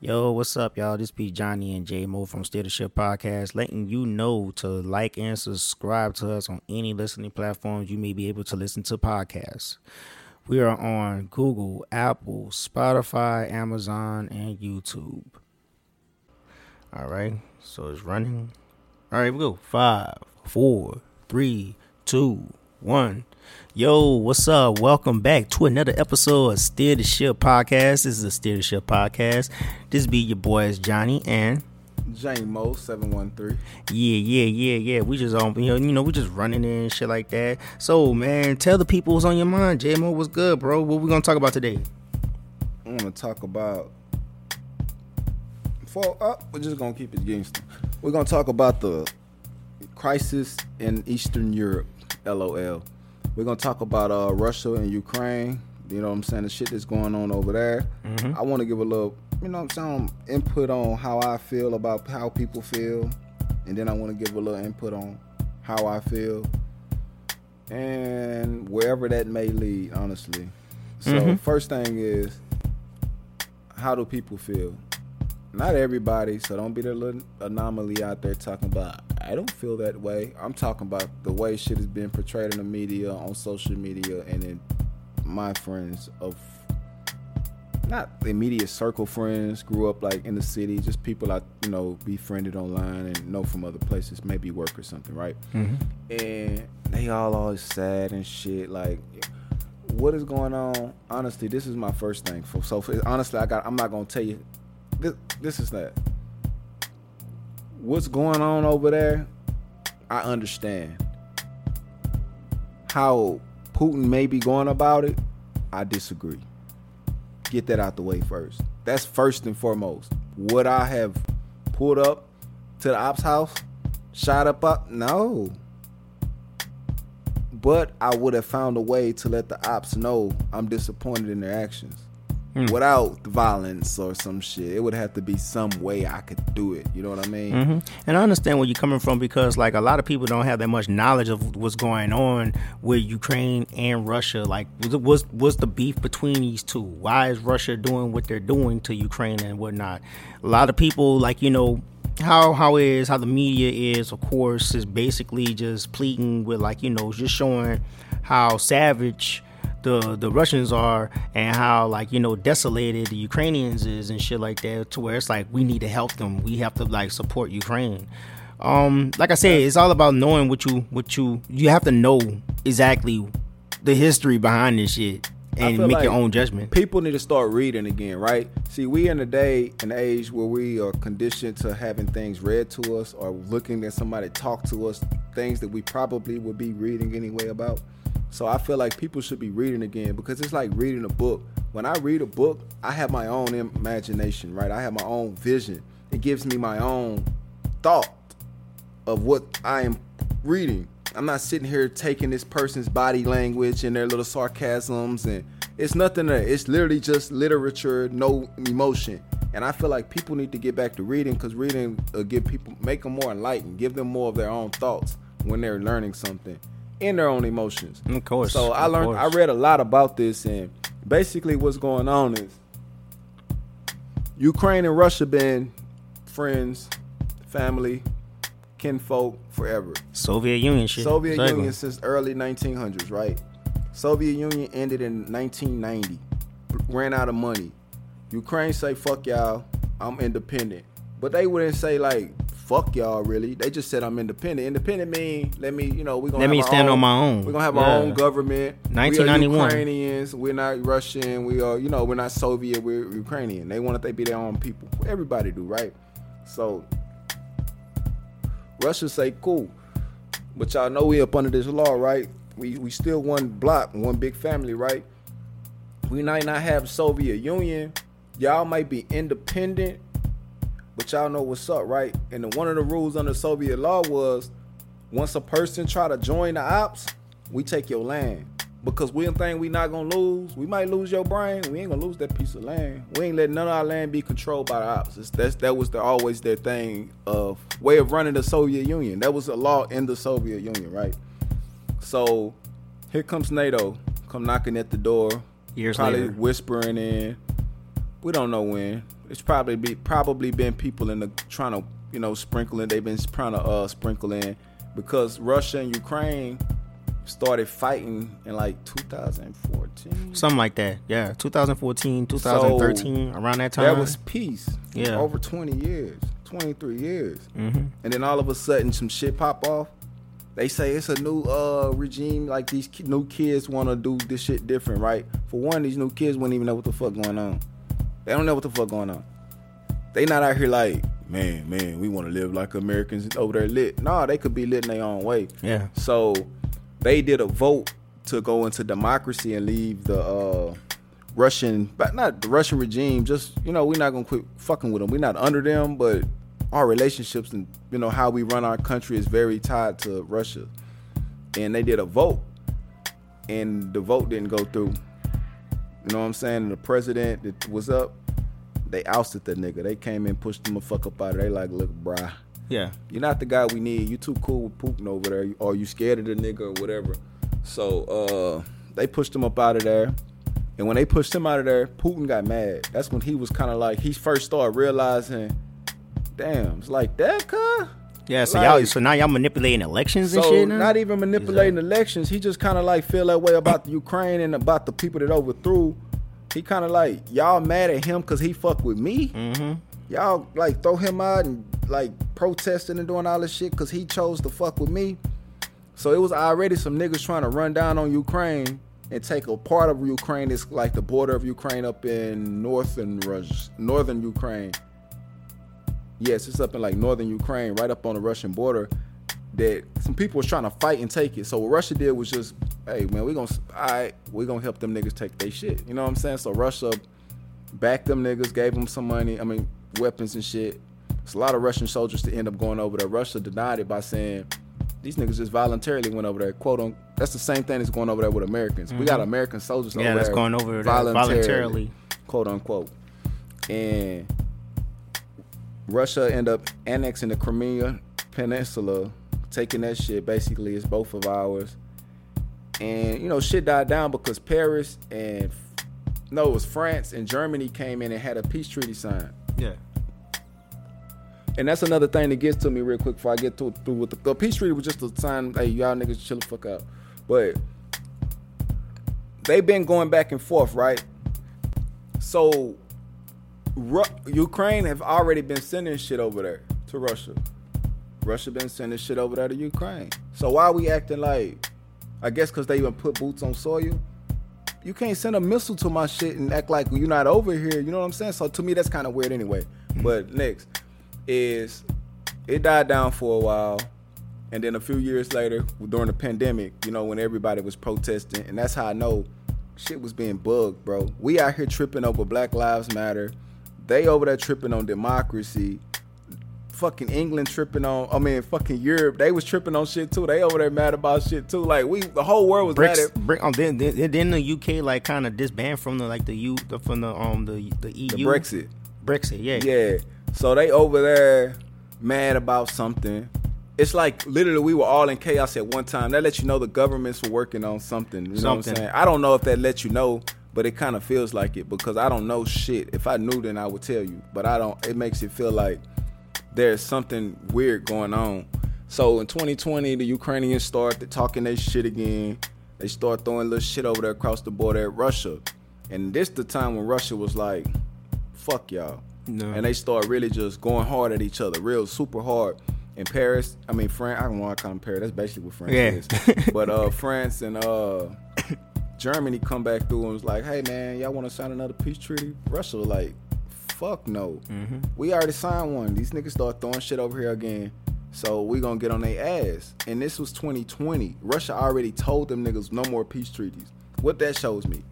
Yo, what's up, y'all? This be Johnny and J Mo from Steer the Ship Podcast, letting you know to like and subscribe to us on any listening platforms you may be able to listen to podcasts. We are on Google, Apple, Spotify, Amazon, and YouTube. All right, so it's running. All right, we go. Five, four, three, two, one. Yo, what's up? Welcome back to another episode of Steer the Ship Podcast. This is a Steer the Ship Podcast. This be your boys Johnny and J Mo seven one three. yeah, yeah, yeah, yeah. We just um, you know, you know, we just running in and shit like that. So, man, tell the people what's on your mind. JMO, what's good, bro? What we gonna talk about today? I want to talk about. For uh, we're just gonna keep it gangster. We're gonna talk about the crisis in Eastern Europe. LOL. We're gonna talk about uh, Russia and Ukraine. You know what I'm saying? The shit that's going on over there. I want to give a little, you know what I'm saying, input on how I feel about how people feel, and then I want to give a little input on how I feel, and wherever that may lead. Honestly. So Mhm. first thing is, how do people feel? Not everybody, so don't be the little anomaly out there talking about. I don't feel that way. I'm talking about the way shit has been portrayed in the media, on social media, and in my friends of not the immediate circle friends, grew up like in the city, just people I you know befriended online and know from other places, maybe work or something, right? Mm-hmm. and they all always sad and shit. Like, what is going on? Honestly, this is my first thing. For, so, for, honestly, I got. I'm not gonna tell you. This, this is that. What's going on over there? I understand. How Putin may be going about it, I disagree. Get that out the way first. That's first and foremost. Would I have pulled up to the ops house, shot up up? No but I would have found a way to let the ops know I'm disappointed in their actions. Hmm. Without violence or some shit, it would have to be some way I could do it. You know what I mean? hmm And I understand where you're coming from because, like, a lot of people don't have that much knowledge of what's going on with Ukraine and Russia. Like, what's what's the beef between these two? Why is Russia doing what they're doing to Ukraine and whatnot? A lot of people, like, you know, how how is how the media is, of course, is basically just pleading with, like, you know, just showing how savage the the Russians are and how like you know desolated the Ukrainians is and shit like that to where it's like we need to help them we have to like support Ukraine um like I said it's all about knowing what you what you you have to know exactly the history behind this shit and make your own judgment People need to start reading again, right? See, we in a day and age where we are conditioned to having things read to us or looking at somebody talk to us, things that we probably would be reading anyway about. So I feel like people should be reading again because it's like reading a book. When I read a book, I have my own imagination, right? I have my own vision. It gives me my own thought of what I am reading. I'm not sitting here taking this person's body language and their little sarcasms and it's nothing there. It's literally just literature, no emotion. And I feel like people need to get back to reading because reading will give people make them more enlightened, give them more of their own thoughts when they're learning something in their own emotions. of course So I learned, I read a lot about this, and basically what's going on is Ukraine and Russia been friends, family, kinfolk forever. Soviet Union shit Soviet Exactly. Union since early 1900s, right? Soviet Union ended in 1990, ran out of money. Ukraine say fuck y'all, I'm independent, but they wouldn't say like fuck y'all really. They just said I'm independent. Independent mean let me, you know, we're gonna Let have me stand own, on my own. We're gonna have Yeah. our own government. 1991. We are Ukrainians. We're not Russian. We are, you know, we're not Soviet. We're Ukrainian. They want they be their own people. Everybody do, right? So Russia say cool, but y'all know we up under this law, right? We we still one block, one big family, right? We might not have Soviet Union. Y'all might be independent, but y'all know what's up, right? And the, one of the rules under Soviet law was once a person try to join the ops, we take your land. Because we don't think we not gonna lose. We might lose your brain. We ain't gonna lose that piece of land. We ain't letting none of our land be controlled by the ops. It's, that's that was the, always their thing of way of running the Soviet Union. That was a law in the Soviet Union, right? So here comes NATO, come knocking at the door, Years probably later. whispering in. We don't know when. It's probably be probably been people in the trying to you know sprinkling. They've been trying to uh, sprinkle in because Russia and Ukraine started fighting in like 2014. Something like that. Yeah, 2014, 2013, so around that time. That was peace. Yeah, over 20 years, 23 years, mm-hmm. and then all of a sudden some shit pop off. They say it's a new uh, regime. Like these new kids want to do this shit different, right? For one, these new kids wouldn't even know what the fuck going on. They don't know what the fuck going on. They not out here like, man, man, we want to live like Americans over there lit. Nah, they could be lit in their own way. Yeah. So they did a vote to go into democracy and leave the uh, Russian, but not the Russian regime. Just you know, we're not gonna quit fucking with them. We're not under them, but our relationships and you know how we run our country is very tied to Russia. And they did a vote, and the vote didn't go through. You know what I'm saying? And the president that was up, they ousted the nigga. They came in, pushed him a fuck up out of there. They like, look, brah. Yeah. You're not the guy we need. You too cool with Putin over there, or you scared of the nigga or whatever. So uh, they pushed him up out of there. And when they pushed him out of there, Putin got mad. That's when he was kind of like he first started realizing, damn, it's like that, cuz. Yeah, so like, y'all, so now y'all manipulating elections so and shit. Now? Not even manipulating elections. He just kind of like feel that way about the Ukraine and about the people that overthrew. He kind of like y'all mad at him because he fuck with me. Mm-hmm. Y'all like throw him out and like protesting and doing all this shit because he chose to fuck with me. So it was already some niggas trying to run down on Ukraine and take a part of Ukraine. It's like the border of Ukraine up in northern northern Ukraine yes, it's up in like northern Ukraine, right up on the Russian border. That some people was trying to fight and take it. So what Russia did was just, hey man, we gonna, all right, we gonna help them niggas take their shit. You know what I'm saying? So Russia backed them niggas, gave them some money. I mean, weapons and shit. It's a lot of Russian soldiers to end up going over there. Russia denied it by saying these niggas just voluntarily went over there. Quote on. That's the same thing as going over there with Americans. Mm-hmm. We got mm-hmm. American soldiers yeah, over that's there. going over there voluntarily, voluntarily, quote unquote. And Russia end up annexing the Crimea Peninsula, taking that shit. Basically, it's both of ours. And you know, shit died down because Paris and no, it was France and Germany came in and had a peace treaty signed. Yeah. And that's another thing that gets to me real quick before I get to, through with the, the peace treaty was just a sign, hey, y'all niggas chill the fuck out. But they've been going back and forth, right? So Ru- Ukraine have already been sending shit over there to Russia. Russia been sending shit over there to Ukraine. So why are we acting like? I guess because they even put boots on soil. You can't send a missile to my shit and act like you're not over here. You know what I'm saying? So to me, that's kind of weird anyway. Mm-hmm. But next is it died down for a while, and then a few years later, during the pandemic, you know, when everybody was protesting, and that's how I know shit was being bugged, bro. We out here tripping over Black Lives Matter they over there tripping on democracy. Fucking England tripping on. I mean, fucking Europe. They was tripping on shit too. They over there mad about shit too. Like we, the whole world was Bricks, mad. At, brick, um, then, then, then the UK like kind of disband from the like the U the, from the um the the EU. The Brexit. Brexit. Yeah. Yeah. So they over there mad about something. It's like literally we were all in chaos at one time. That lets you know the governments were working on something. You know what I'm saying? I don't know if that lets you know but it kind of feels like it because I don't know shit. If I knew, then I would tell you. But I don't. It makes it feel like there's something weird going on. So in 2020, the Ukrainians started talking their shit again. They start throwing little shit over there across the border at Russia, and this the time when Russia was like, "Fuck y'all," no. and they start really just going hard at each other, real super hard. In Paris, I mean France. I don't want to call them Paris. That's basically what France yeah. is. but uh, France and uh, Germany come back through and was like, "Hey man, y'all want to sign another peace treaty?" Russia was like, "Fuck no, mm-hmm. we already signed one." These niggas start throwing shit over here again, so we gonna get on their ass. And this was 2020. Russia already told them niggas no more peace treaties. What that shows me,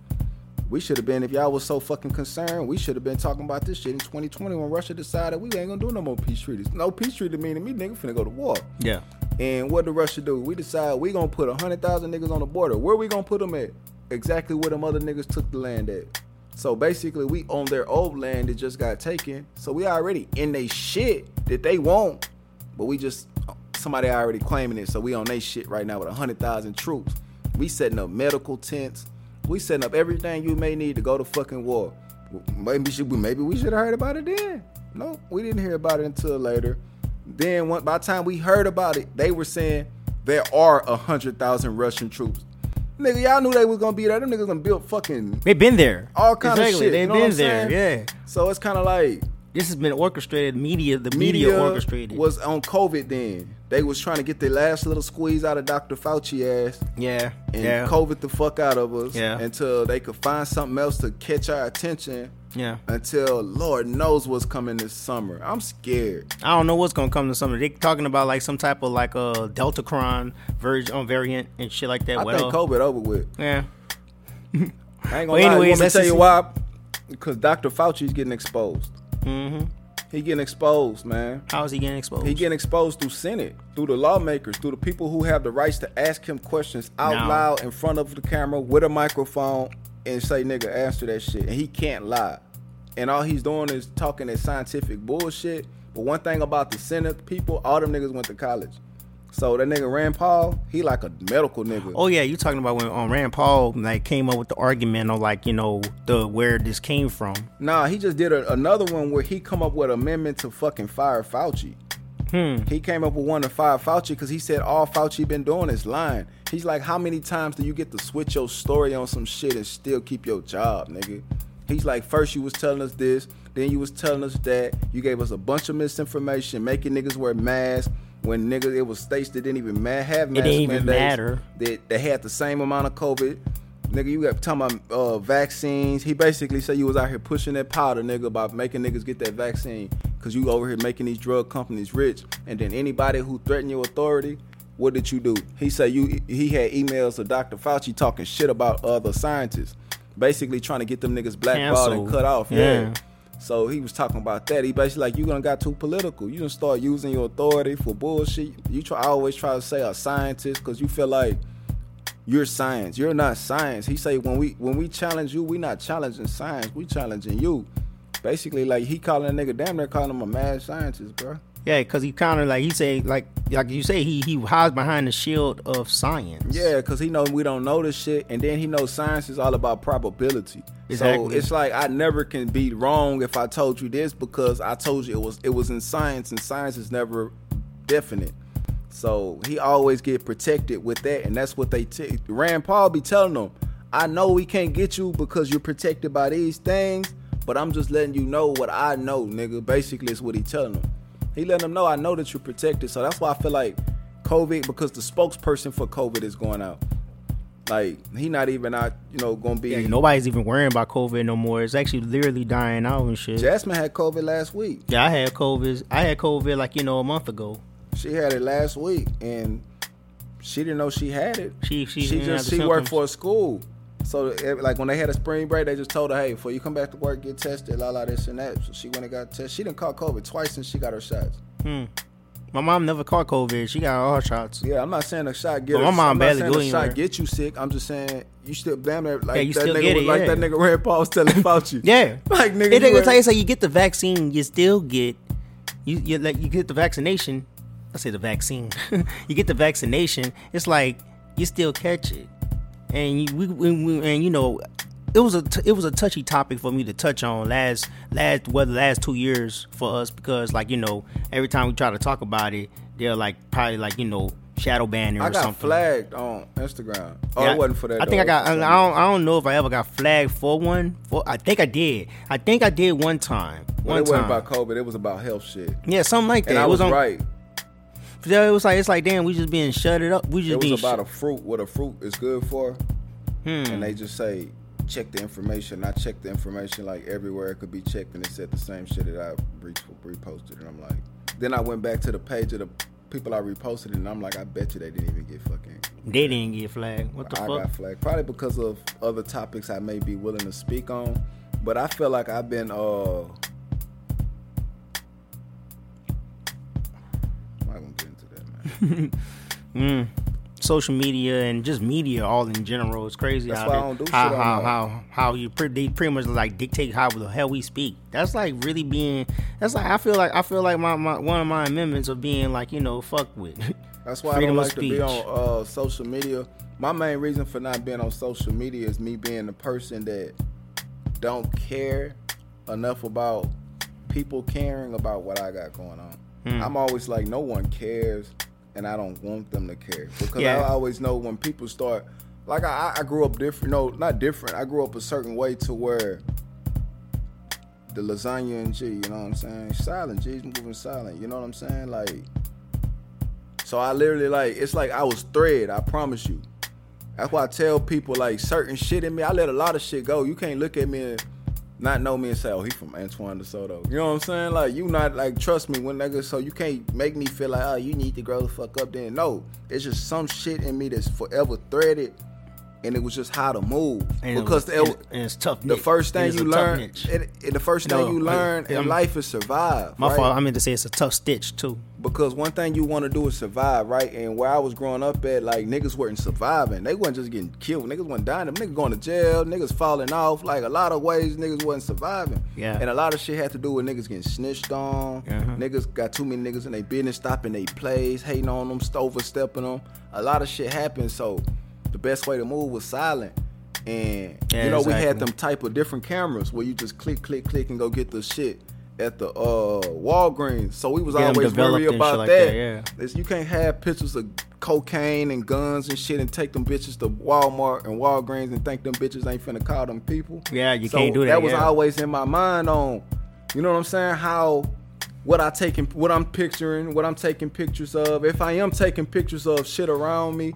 we should have been if y'all was so fucking concerned. We should have been talking about this shit in 2020 when Russia decided we ain't gonna do no more peace treaties. No peace treaty meaning me nigga finna go to war. Yeah. And what did Russia do? We decide we gonna put hundred thousand niggas on the border. Where we gonna put them at? Exactly where them other niggas took the land at. So basically, we own their old land that just got taken. So we already in they shit that they want, but we just somebody already claiming it. So we on they shit right now with a hundred thousand troops. We setting up medical tents. We setting up everything you may need to go to fucking war. Maybe should we maybe we should have heard about it then. No, we didn't hear about it until later. Then by the time we heard about it, they were saying there are a hundred thousand Russian troops. Nigga, y'all knew they was gonna be there. Them niggas gonna build fucking They've been there. all kind of shit. They've you know been there. saying? Yeah. So it's kind of like This has been orchestrated. Media, the media, media orchestrated. was on COVID. Then they was trying to get their last little squeeze out of Dr. Fauci ass yeah. and yeah. COVID the fuck out of us Yeah. until they could find something else to catch our attention. yeah. Until Lord knows what's coming this summer. I'm scared. I don't know what's gonna come to summer. They talking about like some type of like a Delta Cron version on variant and shit like that. I well, think COVID over with. yeah. I ain't gonna Well, lie. anyways, you want me to tell you why? Because Dr. Fauci's getting exposed. Mm-hmm. He getting exposed, man. How is he getting exposed? He getting exposed through Senate, through the lawmakers, through the people who have the rights to ask him questions out loud in front of the camera with a microphone and say, nigga, answer that shit. And he can't lie. And all he's doing is talking that scientific bullshit. But one thing about the Senate people, all them niggas went to college. So that nigga Rand Paul, he like a medical nigga. Oh yeah, you talking about when um, Rand Paul like came up with the argument on like you know the where this came from. Nah, he just did a, another one where he come up with an amendment to fucking fire Fauci. Hmm. He came up with one to fire Fauci because he said all Fauci been doing is lying. He's like, how many times do you get to switch your story on some shit and still keep your job, nigga? He's like, first you was telling us this, then you was telling us that. You gave us a bunch of misinformation, making niggas wear masks when niggas it was states that didn't even ma- have masks. didn't even mandates, matter. That they had the same amount of COVID. Nigga, you got talking about uh, vaccines. He basically said you was out here pushing that powder, nigga, about making niggas get that vaccine. Cause you over here making these drug companies rich. And then anybody who threatened your authority, what did you do? He said you he had emails to Dr. Fauci talking shit about other scientists. Basically trying to get them niggas blackballed and cut off. Yeah. yeah. So he was talking about that. He basically like you gonna got too political. You gonna start using your authority for bullshit. You try I always try to say a scientist because you feel like you're science. You're not science. He say when we when we challenge you, we not challenging science. We challenging you. Basically, like he calling a nigga damn near calling him a mad scientist, bro. Yeah, because he kind of like he say like like you say he he hides behind the shield of science. Yeah, because he know we don't know this shit, and then he knows science is all about probability. So it's like I never can be wrong if I told you this because I told you it was it was in science, and science is never definite. So he always get protected with that, and that's what they t- Rand Paul be telling them. I know we can't get you because you're protected by these things, but I'm just letting you know what I know, nigga. Basically, is what he telling them. He letting them know I know that you're protected. So that's why I feel like COVID because the spokesperson for COVID is going out. Like he not even out, you know, gonna be. Yeah, nobody's even worrying about COVID no more. It's actually literally dying out and shit. Jasmine had COVID last week. yeah, I had COVID. I had COVID like you know a month ago. She had it last week, and she didn't know she had it. She she, she just she worked for a school. So like when they had a spring break, they just told her, "Hey, before you come back to work, get tested, la la this and that." So she went and got tested. She didn't caught COVID twice since she got her shots. Hmm. My mom never caught COVID. She got all her shots. Yeah, I'm not saying a shot get But my mom I'm not saying a shot anywhere. get you sick. I'm just saying you still damn near like you that still nigga get was it, like yeah. that nigga Rand Paul was telling about you. Yeah, like nigga, It you nigga tell you say you get the vaccine, you still get you you like you get the vaccination. I say the vaccine. you get the vaccination. It's like you still catch it, and you we, we, we- and you know it was a t- it was a touchy topic for me to touch on last last well the last two years for us because like you know every time we try to talk about it they're like probably like you know shadow banning or something. I got flagged on Instagram. Oh, Yeah, it wasn't for that. I think I got. I, I don't. I don't know if I ever got flagged for one. For I think I did. I think I did one time. One it wasn't time. about COVID. It was about health shit. yeah, something like that. And I it was, was, on. right. Yeah, it was like it's like damn, we just being shut it up. We just It being was about shut- a fruit. What a fruit is good for, hmm. and they just say check the information. I checked the information like everywhere it could be checked, and it said the same shit that I re- reposted. And I'm like, then I went back to the page of the people I reposted, and I'm like, I bet you they didn't even get fucking. They didn't get flagged. What the I fuck? got flagged probably because of other topics I may be willing to speak on, but I feel like I've been uh. I'm not gonna get into that, man. Mm. Social media and just media all in general is crazy. That's why I don't do how, shit how, how how you pre- they pretty much like dictate how the hell we speak. That's like really being. That's like I feel like I feel like my, my one of my amendments of being like you know fuck with. That's why I don't like to be on uh, social media. My main reason for not being on social media is me being the person that don't care enough about people caring about what I got going on. Hmm. I'm always like, no one cares, and I don't want them to care because Yeah. I always know when people start. Like I, I grew up different. No, not different. I grew up a certain way to where the lasagna and G. You know what I'm saying? Silent. G's moving silent. You know what I'm saying? Like, so I literally like it's like I was thread. I promise you. That's why I tell people like certain shit in me. I let a lot of shit go. You can't look at me and not know me and say, "Oh, he from Antoine DeSoto." You know what I'm saying? Like you not like trust me when niggas. So you can't make me feel like, "Oh, you need to grow the fuck up." Then no, it's just some shit in me that's forever threaded, and it was just how to move And it because was- it- and- it's tough. the first thing you learn, it, it- the first No, thing you learn in I'm- life is survive. My right? fault. I meant to say it's a tough stitch too. because one thing you want to do is survive, right? And where I was growing up at, like niggas weren't surviving. They wasn't just getting killed. Niggas wasn't dying. Them niggas going to jail. Niggas falling off. Like a lot of ways, niggas wasn't surviving. Yeah. And a lot of shit had to do with niggas getting snitched on. Uh-huh. Niggas got too many niggas in their business, stopping their plays, hating on them, overstepping them. A lot of shit happened. So the best way to move was silent. And Yeah, you know we had them type of different cameras where you just click, click, click, and go get the shit at the uh Walgreens. So we was Get always worried about like that. that, yeah. You can't have pictures of cocaine and guns and shit and take them bitches to Walmart and Walgreens and think them bitches ain't finna call them people. Yeah, you So can't do that. That was yeah. always in my mind on, you know what I'm saying? How what I taking, what I'm picturing, what I'm taking pictures of. If I am taking pictures of shit around me,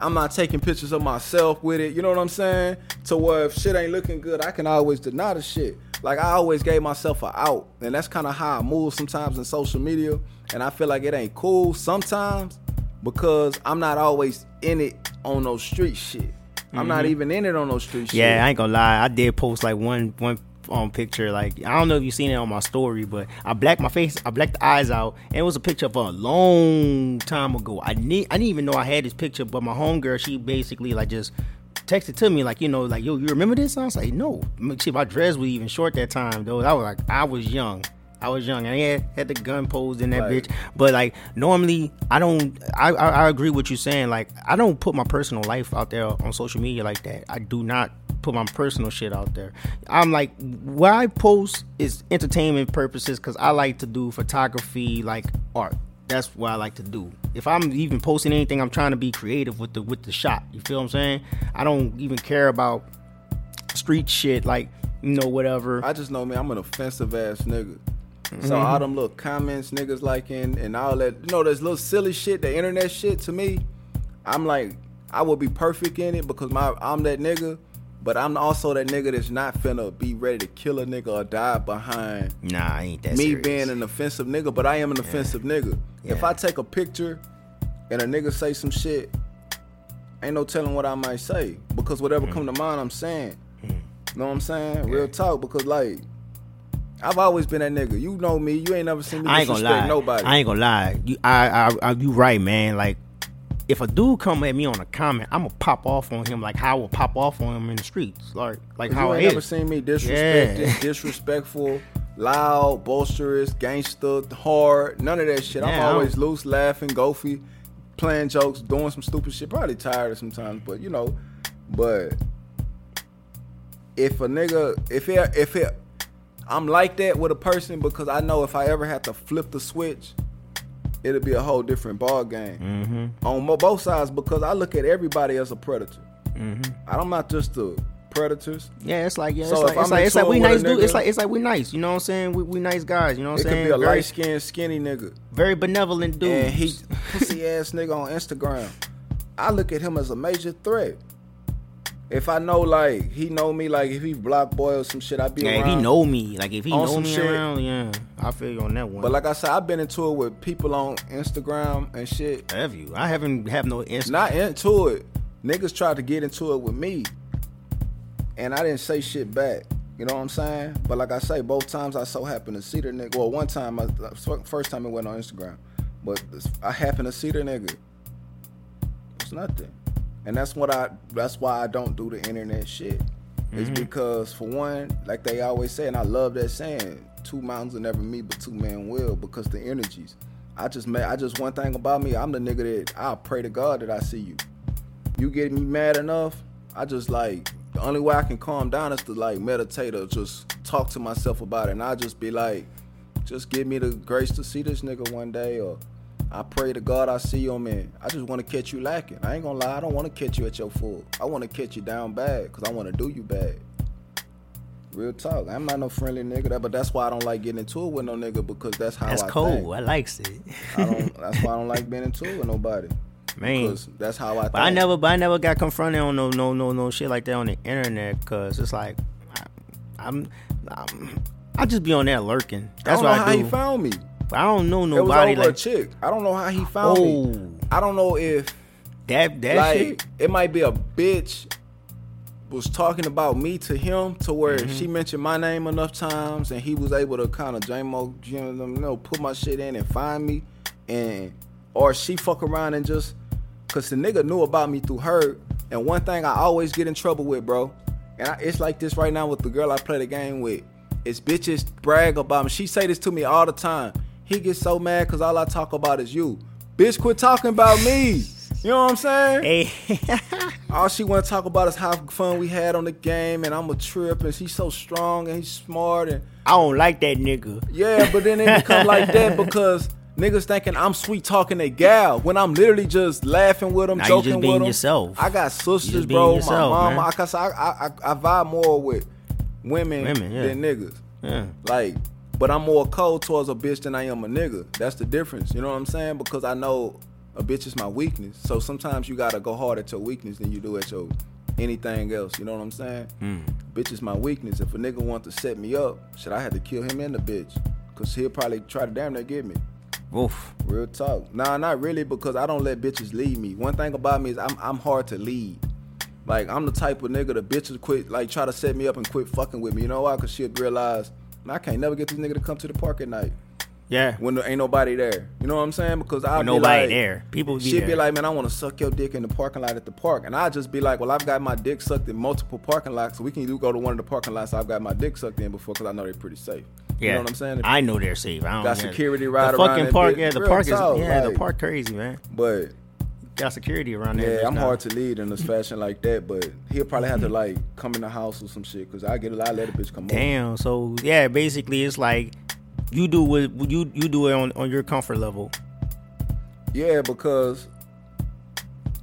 I'm not taking pictures of myself with it. You know what I'm saying? To where if shit ain't looking good, I can always deny the shit. Like I always gave myself a out, and that's kind of how I move sometimes in social media. And I feel like it ain't cool sometimes because I'm not always in it on those street shit. I'm not even in it on those street shit. Mm-hmm. Yeah, I ain't gonna lie. I did post like one one um picture. Like I don't know if you seen it on my story, but I blacked my face. I blacked the eyes out, and it was a picture of a long time ago. I need. I didn't even know I had this picture, but my homegirl, she basically like just texted to me like you know like yo you remember this? I was like no. See, my dreads were even short that time though. I was like I was young. I was young. I had had the gun posed in that Right. bitch. But like normally, I don't. I, I I agree with you saying. Like I don't put my personal life out there on social media like that. I do not put my personal shit out there. I'm like what I post is entertainment purposes because I like to do photography, like art. That's what I like to do. If I'm even posting anything, I'm trying to be creative with the with the shot. You feel what I'm saying? I don't even care about street shit like you know whatever. I just know me, I'm an offensive ass nigga. So Mm-hmm. all them little comments niggas liking and all that, you know, there's little silly shit, the internet shit to me, I'm like, I would be perfect in it because my I'm that nigga, but I'm also that nigga that's not finna be ready to kill a nigga or die behind nah, I ain't that me serious. being an offensive nigga, but I am an offensive nigga. If I take a picture and a nigga say some shit, ain't no telling what I might say because whatever come to mind, I'm saying. You know what I'm saying? Real talk because like. I've always been that nigga. You know me. You ain't never seen me I ain't gonna disrespect lie. nobody. I ain't gonna lie. You, I, I, I, you right, man. Like, if a dude come at me on a comment, I'm gonna pop off on him like how I would pop off on him in the streets, like, like you how I ain't never is. seen me disrespected, Yeah. disrespectful, loud, boisterous, gangster, hard. None of that shit. I'm Yeah, I always loose, laughing, goofy, playing jokes, doing some stupid shit. Probably tired sometimes, but you know. But if a nigga, if it, if it, I'm like that with a person because I know if I ever have to flip the switch, it'll be a whole different ball game Mm-hmm. on both sides because I look at everybody as a predator. Mm-hmm. I'm not just the predators. Yeah, it's like yeah, So it's like it's like, it's like we nice dude. It's like it's like we nice. You know what I'm saying? We, we nice guys. You know what I'm saying? It could saying? be a light skinned, skinny nigga. very benevolent dude. And he pussy ass nigga on Instagram. I look at him as a major threat. If I know like he know me, like if he block boy or some shit, I be yeah, if he know me, like if he know me shit. around, yeah, I feel you on that one. But like I said, I've been into it with people on Instagram and shit. have you? I haven't have no instant. Not into it. Niggas tried to get into it with me, and I didn't say shit back. You know what I'm saying? But like I say, both times I so happened to see the nigga. Well, one time, I, first time it went on Instagram, but I happened to see the nigga. It's nothing, and that's what I. That's why I don't do the internet shit. It's mm-hmm. because for one, like they always say, and I love that saying, two mountains will never meet, but two men will, because the energies. I just made. I just one thing about me. I'm the nigga that I pray to God that I see you. You get me mad enough, I just like the only way I can calm down is to like meditate or just talk to myself about it. And I just be like, just give me the grace to see this nigga one day or I pray to God I see him and I just want to catch you lacking. I ain't gonna lie, I don't want to catch you at your full. I want to catch you down bad because I want to do you bad. Real talk. I'm not no friendly nigga, but that's why I don't like getting into it with no nigga because that's how That's I cool. think. I likes it. I don't. That's why I don't like being into it with nobody. Man. because that's how I. But I never, but I never got confronted on no, no, no, no shit like that on the internet. Cause it's like, I, I'm, I'm, I just be on there lurking. That's I don't what know I how do. he found me. I don't know It was nobody over a like chick. I don't know how he found me. Oh, I don't know if that that like shit. it might be a bitch was talking about me to him to where Mm-hmm. she mentioned my name enough times and he was able to kind of JMO, you know, put my shit in and find me and or she fuck around and just cause the nigga knew about me through her and one thing I always get in trouble with, bro, and I, it's like this right now with the girl I play the game with. It's bitches brag about me. She say this to me all the time. He gets so mad cause all I talk about is you. Bitch, quit talking about me. You know what I'm saying? Hey, All she want to talk about is how fun we had on the game, and I'm a trip, and she's so strong and he's smart, and I don't like that nigga. yeah, but then it become like that because niggas thinking I'm sweet talking a gal when I'm literally just laughing with them, Nah, you joking just being with them. yourself. I got sisters, bro. yourself, my mama, man. I, I, I, I vibe more with women, Women, yeah. than niggas. Yeah. Like, but I'm more cold towards a bitch than I am a nigga. That's the difference. You know what I'm saying? Because I know a bitch is my weakness. So sometimes you gotta go hard at your weakness than you do at your anything else. You know what I'm saying? Hmm. Bitch is my weakness. If a nigga want to set me up, should I have to kill him and the bitch? Cause he'll probably try to damn near get me. Oof. Real talk. Nah, not really because I don't let bitches lead me. One thing about me is I'm I'm hard to lead. Like I'm the type of nigga the bitches quit like try to set me up and quit fucking with me. You know why? Cause she'll realize I can't never get this nigga to come to the park at night Yeah. when there ain't nobody there. You know what I'm saying? Because I'll When be nobody like, there. People be she'd be like, man, I want to suck your dick in the parking lot at the park, and I just be like, well, I've got my dick sucked in multiple parking lots, so we can do go to one of the parking lots I've got my dick sucked in before because I know they're pretty safe. Yeah. You know what I'm saying? I know they're safe. I don't Got security right the around fucking park. Yeah, the park is yeah, the park crazy, man. but Got security around there. Yeah, I'm now. hard to lead in this fashion like that, but he'll probably have to like come in the house or some shit because I get a lot. Let a bitch come over. Damn. So yeah, basically it's like you do what you you do it on on your comfort level. Yeah, because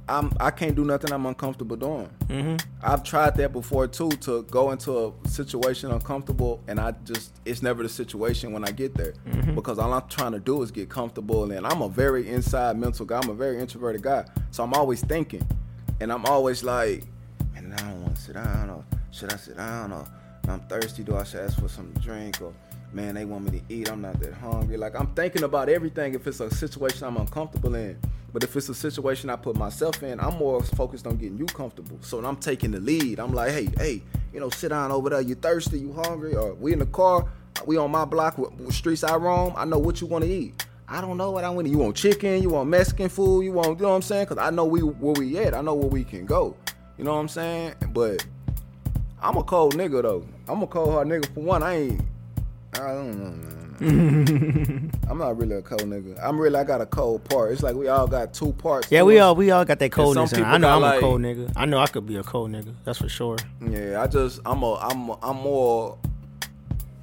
I'm I can't do nothing I'm uncomfortable doing. Mm-hmm. I've tried that before too to go into a situation uncomfortable, and I just it's never the situation when I get there Mm-hmm. because all I'm trying to do is get comfortable. And I'm a very inside mental guy. I'm a very introverted guy, so I'm always thinking, and I'm always like, man, I don't want to sit down, or should I sit down, or I'm thirsty. Do I should ask for some drink, or man, they want me to eat. I'm not that hungry. Like I'm thinking about everything. If it's a situation I'm uncomfortable in. But if it's a situation I put myself in, I'm more focused on getting you comfortable. So I'm taking the lead, I'm like, hey, hey, you know, sit down over there. You thirsty? You hungry? Or we in the car? We on my block? What, streets I roam? I know what you want to eat. I don't know what I want. You want chicken? You want Mexican food? You want? You know what I'm saying? Because I know we where we at. I know where we can go. You know what I'm saying? But I'm a cold nigga though. I'm a cold hard nigga for one. I ain't. I don't know, man. I'm not really a cold nigga. I'm really. I got a cold part. It's like we all got two parts. Yeah, we us. all we all got that coldness. some in it. I know I'm like- a cold nigga. I know I could be a cold nigga. That's for sure. Yeah, I just I'm a I'm a, I'm more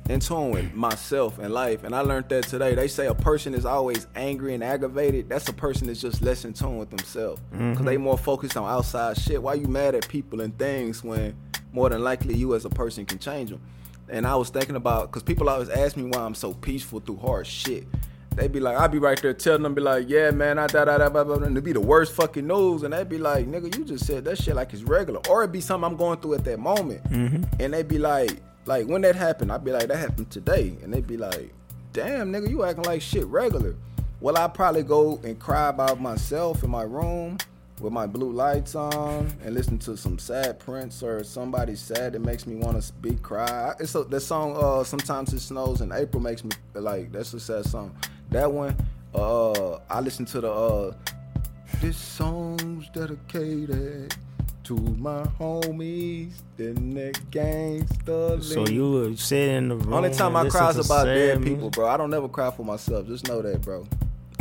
in tune with myself and life, and I learned that today. They say a person is always angry and aggravated. That's a person that's just less in tune with themselves mm-hmm. because they more focused on outside shit. Why you mad at people and things when more than likely you as a person can change them? And I was thinking about because people always ask me why I'm so peaceful through hard shit. They be like, I'd be right there telling them, be like, yeah, man, I da da da blah, blah, blah, and it'd be the worst fucking news, and they'd be like, nigga, you just said that shit like it's regular, or it'd be something I'm going through at that moment, mm-hmm. and they'd be like, like when that happened, I'd be like, that happened today, and they'd be like, damn, nigga, you acting like shit regular. Well, I'd probably go and cry about myself in my room with my blue lights on and listen to some sad Prince or somebody sad that makes me want to be cry. It's a, that song. Uh, sometimes it snows in April makes me like that's a sad song. That one. Uh, I listen to the uh, this song's dedicated to my homies, the neck gangsta. So you sit in the room. Only time I cry is about dead people, bro. I don't never cry for myself. Just know that, bro.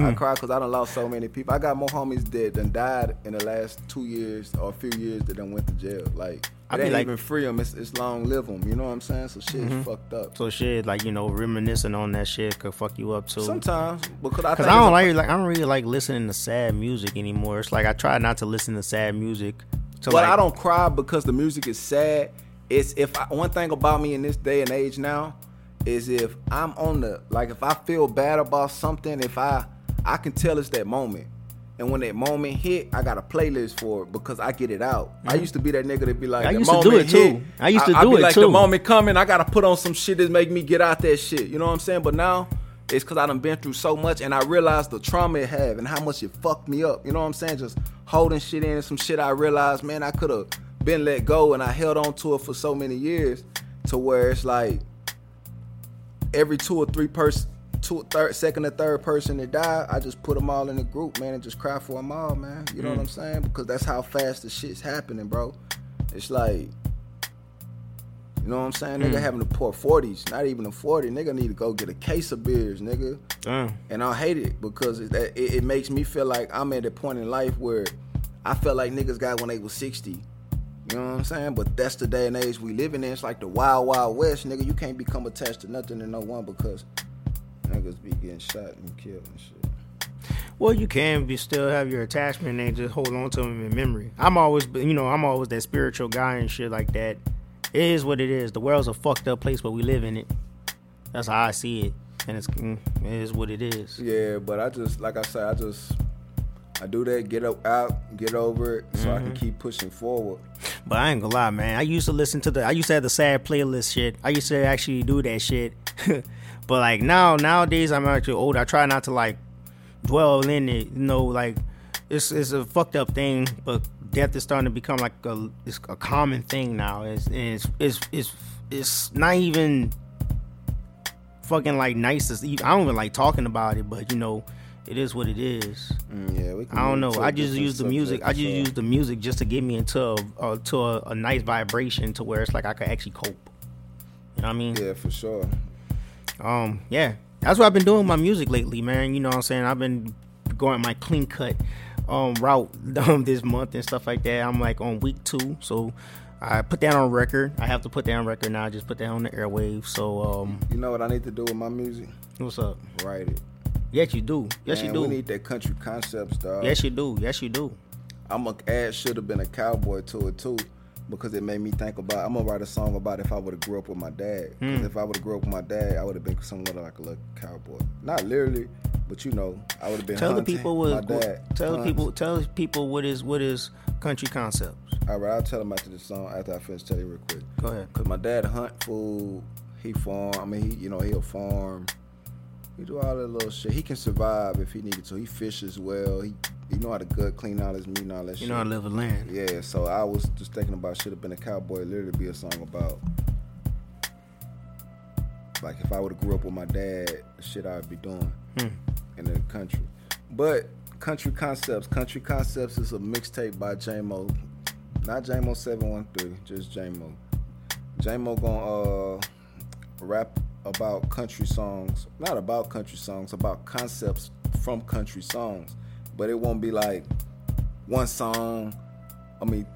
I cry because I done lost so many people. I got more homies dead than died in the last two years or a few years that done went to jail. Like I it ain't like- even free them. It's, it's long live them. You know what I'm saying? So shit Mm-hmm. fucked up. So shit, like you know, reminiscing on that shit could fuck you up too. Sometimes because I Cause I don't like, like I don't really like listening to sad music anymore. It's like I try not to listen to sad music. To But like, I don't cry because the music is sad. It's if I, one thing about me in this day and age now is if I'm on the like if I feel bad about something, if I I can tell it's that moment. And when that moment hit, I got a playlist for it because I get it out. I used to be that nigga that be like, Mm-hmm. I used to do it too. I used to I, do be it like, too. The moment coming, I gotta put on some shit that make me get out that shit. You know what I'm saying? But now it's because I done been through so much, and I realized the trauma it have and how much it fucked me up. You know what I'm saying? Just holding shit in, some shit I realized, man, I could have been let go, and I held on to it for so many years, to where it's like every two or three person, two, third, second or third person to die, I just put them all in a group, man, and just cry for them all, man. You know what mm. I'm saying? Because that's how fast the shit's happening, bro. It's like, you know what I'm saying? Nigga mm. having to pour 40s, not even a 40. Nigga need to go get a case of beers, nigga. Damn. And I hate it because it, it, it makes me feel like I'm at a point in life where I felt like niggas got when they was 60. You know what I'm saying? But that's the day and age we living in. It's like the wild, wild west, nigga. You can't become attached to nothing and no one because niggas be getting shot and killed and shit. Well, you can be still have your attachment and just hold on to them in memory. I'm always, you know, I'm always that spiritual guy and shit like that. It is what it is. The world's a fucked up place, but we live in it. That's how I see it, and it's mm, it is what it is. Yeah, but I just like I said, I just I do that, get up out, get over it, so I can keep pushing forward. But I ain't gonna lie, man. I used to listen to the. I used to have the sad playlist shit. I used to actually do that shit. but like now, nowadays, I'm actually old. I try not to like dwell in it. You know, like it's it's a fucked up thing. But death is starting to become like a it's a common thing now. It's it's it's it's, it's not even fucking like nice. to- I don't even like talking about it. But you know, it is what it is. Mm, yeah, we can I don't know. I just use the music. I just use the music just to get me into a, uh, to a, a nice vibration to where it's like I could actually cope. You know what I mean? Yeah, for sure. Um, yeah. That's what I've been doing with my music lately, man. You know what I'm saying? I've been going my clean cut um route um, this month and stuff like that. I'm like on week two, so I put that on record. I have to put that on record now. I just put that on the airwaves. So um, You know what I need to do with my music? what's up? Write it. Yes, you do. Yes, Man, you do. We need that country concepts, dog. yes, you do. Yes, you do. I'm gonna add should have been a cowboy to it too, because it made me think about. I'm gonna write a song about if I would have grew up with my dad. 'Cause Hmm. if I would have grew up with my dad, I would have been somewhat like a little cowboy. Not literally, but you know, I would have been. Tell the people my what. dad. Tell the people. Tell people what is what is country concepts. All right, I'll tell them after this song. After I finish telling you real quick. Go ahead. Cause my dad hunt food. He farm. I mean, he you know he'll farm. He do all that little shit. He can survive if he needed to. He fishes well. He he know how to good, clean out his meat and all that shit. You know I live in land. Yeah, so I was just thinking about should have been a cowboy. Literally, be a song about like if I would have grew up with my dad, the shit I'd be doing Hmm. in the country. But country concepts, country concepts is a mixtape by J-Mo, not J-Mo seven one three, just J-Mo. J-Mo gonna uh, rap about country songs, not about country songs, about concepts from country songs. But it won't be like one song, I mean,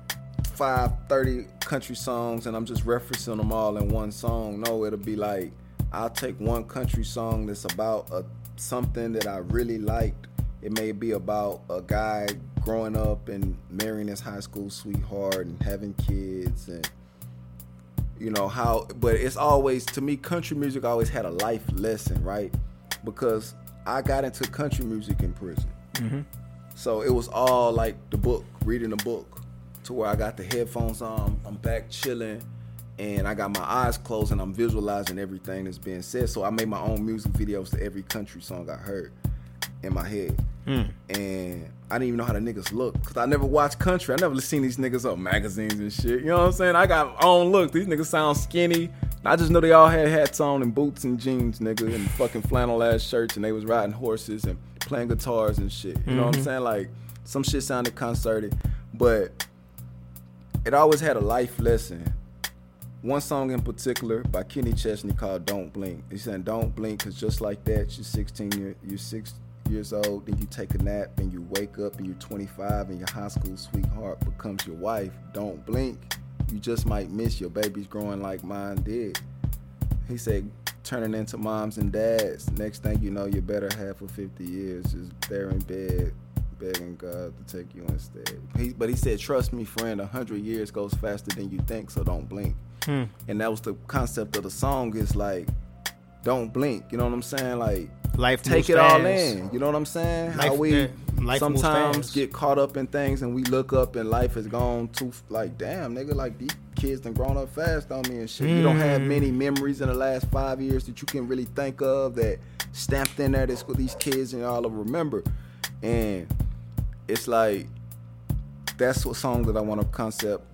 five, 30 country songs, and I'm just referencing them all in one song. No, it'll be like, I'll take one country song that's about a, something that I really liked. It may be about a guy growing up and marrying his high school sweetheart and having kids and you know how but it's always to me country music always had a life lesson right because i got into country music in prison Mm-hmm. so it was all like the book reading the book to where i got the headphones on i'm back chilling and i got my eyes closed and i'm visualizing everything that's being said so i made my own music videos to every country song i heard in my head hmm. and I didn't even know how the niggas look because I never watched country. I never seen these niggas on magazines and shit. You know what I'm saying? I got own look. These niggas sound skinny. I just know they all had hats on and boots and jeans, nigga, and fucking flannel ass shirts, and they was riding horses and playing guitars and shit. You know what I'm mm-hmm. saying? Like some shit sounded concerted, but it always had a life lesson. One song in particular by Kenny Chesney called "Don't Blink." He said, "Don't blink, cause just like that, you're 16, year, you're six years old, then you take a nap and you wake up and you're 25 and your high school sweetheart becomes your wife. Don't blink, you just might miss your babies growing like mine did. He said, turning into moms and dads. Next thing you know, your better half of 50 years is there in bed, begging God to take you instead. He, but he said, trust me, friend, a hundred years goes faster than you think, so don't blink. Hmm. And that was the concept of the song. Is like, don't blink. You know what I'm saying? Like, Life take it all in. You know what I'm saying? How we life sometimes get caught up in things and we look up and life has gone too like damn nigga like these kids done grown up fast on me and shit. You don't have Mm. many memories in the last five years that you can really think of that stamped in there that's what these kids and y'all will remember. And it's like that's what song that I want to concept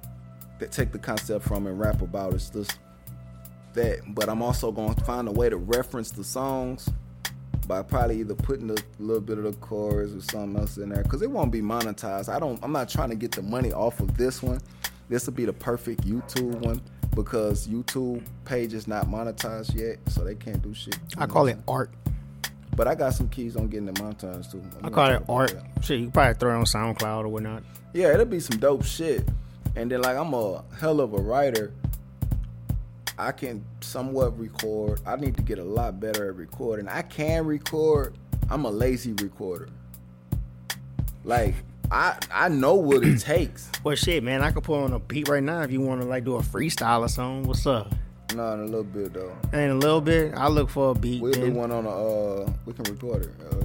that take the concept from and rap about. It's just that, but I'm also going to find a way to reference the songs by probably either putting a little bit of the chorus or something else in there because it won't be monetized. I don't. I'm not trying to get the money off of this one. This will be the perfect YouTube one because YouTube page is not monetized yet, so they can't do shit. I call it art. But I got some keys on getting it monetized too. I'm I call it art. that. Shit, you can probably throw it on SoundCloud or whatnot. Yeah, it'll be some dope shit. And then like I'm a hell of a writer. I can somewhat record. I need to get a lot better at recording. I can record. I'm a lazy recorder. Like I I know what it takes. Well, shit, man, I could put on a beat right now if you want to like do a freestyle or something. What's up? No, in a little bit though. And a little bit, I look for a beat. We'll do one on a. Uh, we can record it. Uh,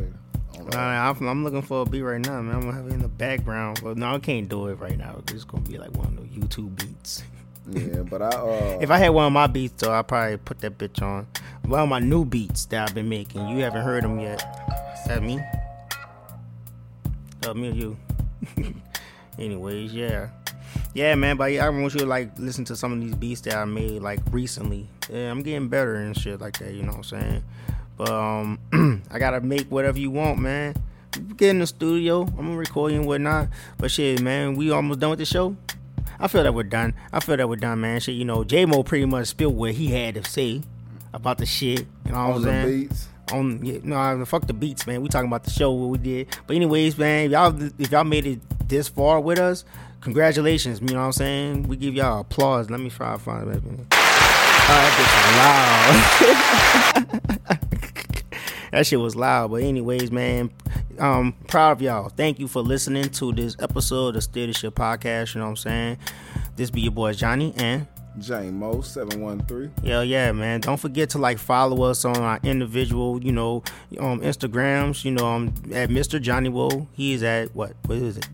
a- I'm, I'm looking for a beat right now, man. I'm gonna have it in the background, but no, I can't do it right now. It's gonna be like one of those YouTube beats. yeah, but I. Uh, If I had one of my beats, though, I'd probably put that bitch on. One of my new beats that I've been making. You haven't heard them yet. Is that me? Uh, me or you? Anyways, yeah. Yeah, man, but yeah, I want you to like listen to some of these beats that I made like recently. Yeah, I'm getting better and shit like that, you know what I'm saying? But um I gotta make whatever you want, man. Get in the studio, I'm gonna record you and whatnot. But shit, man, we almost done with the show. I feel that we're done. I feel that we're done, man. Shit, you know, J Mo pretty much spilled what he had to say about the shit. You know what I'm the saying? beats. on yeah, no fuck the beats man we talking about the show what we did but anyways man if y'all if y'all made it this far with us congratulations you know what i'm saying we give y'all applause let me try to find it. Oh, that loud that shit was loud but anyways man um proud of y'all thank you for listening to this episode of Steer the Shit podcast you know what i'm saying this be your boy johnny and Mo seven one three. yeah, yeah, man. Don't forget to like follow us on our individual, you know, um, Instagrams. You know, um, at Mr. Johnny Woe. He is at what? What is it?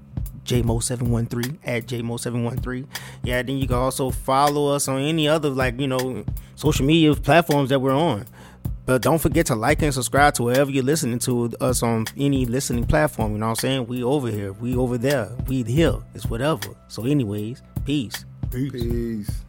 JMO713 at JMO713. Yeah, then you can also follow us on any other like, you know, social media platforms that we're on. But don't forget to like and subscribe to wherever you're listening to us on any listening platform. You know what I'm saying? We over here. We over there. We here. It's whatever. So anyways, peace. Peace. Peace.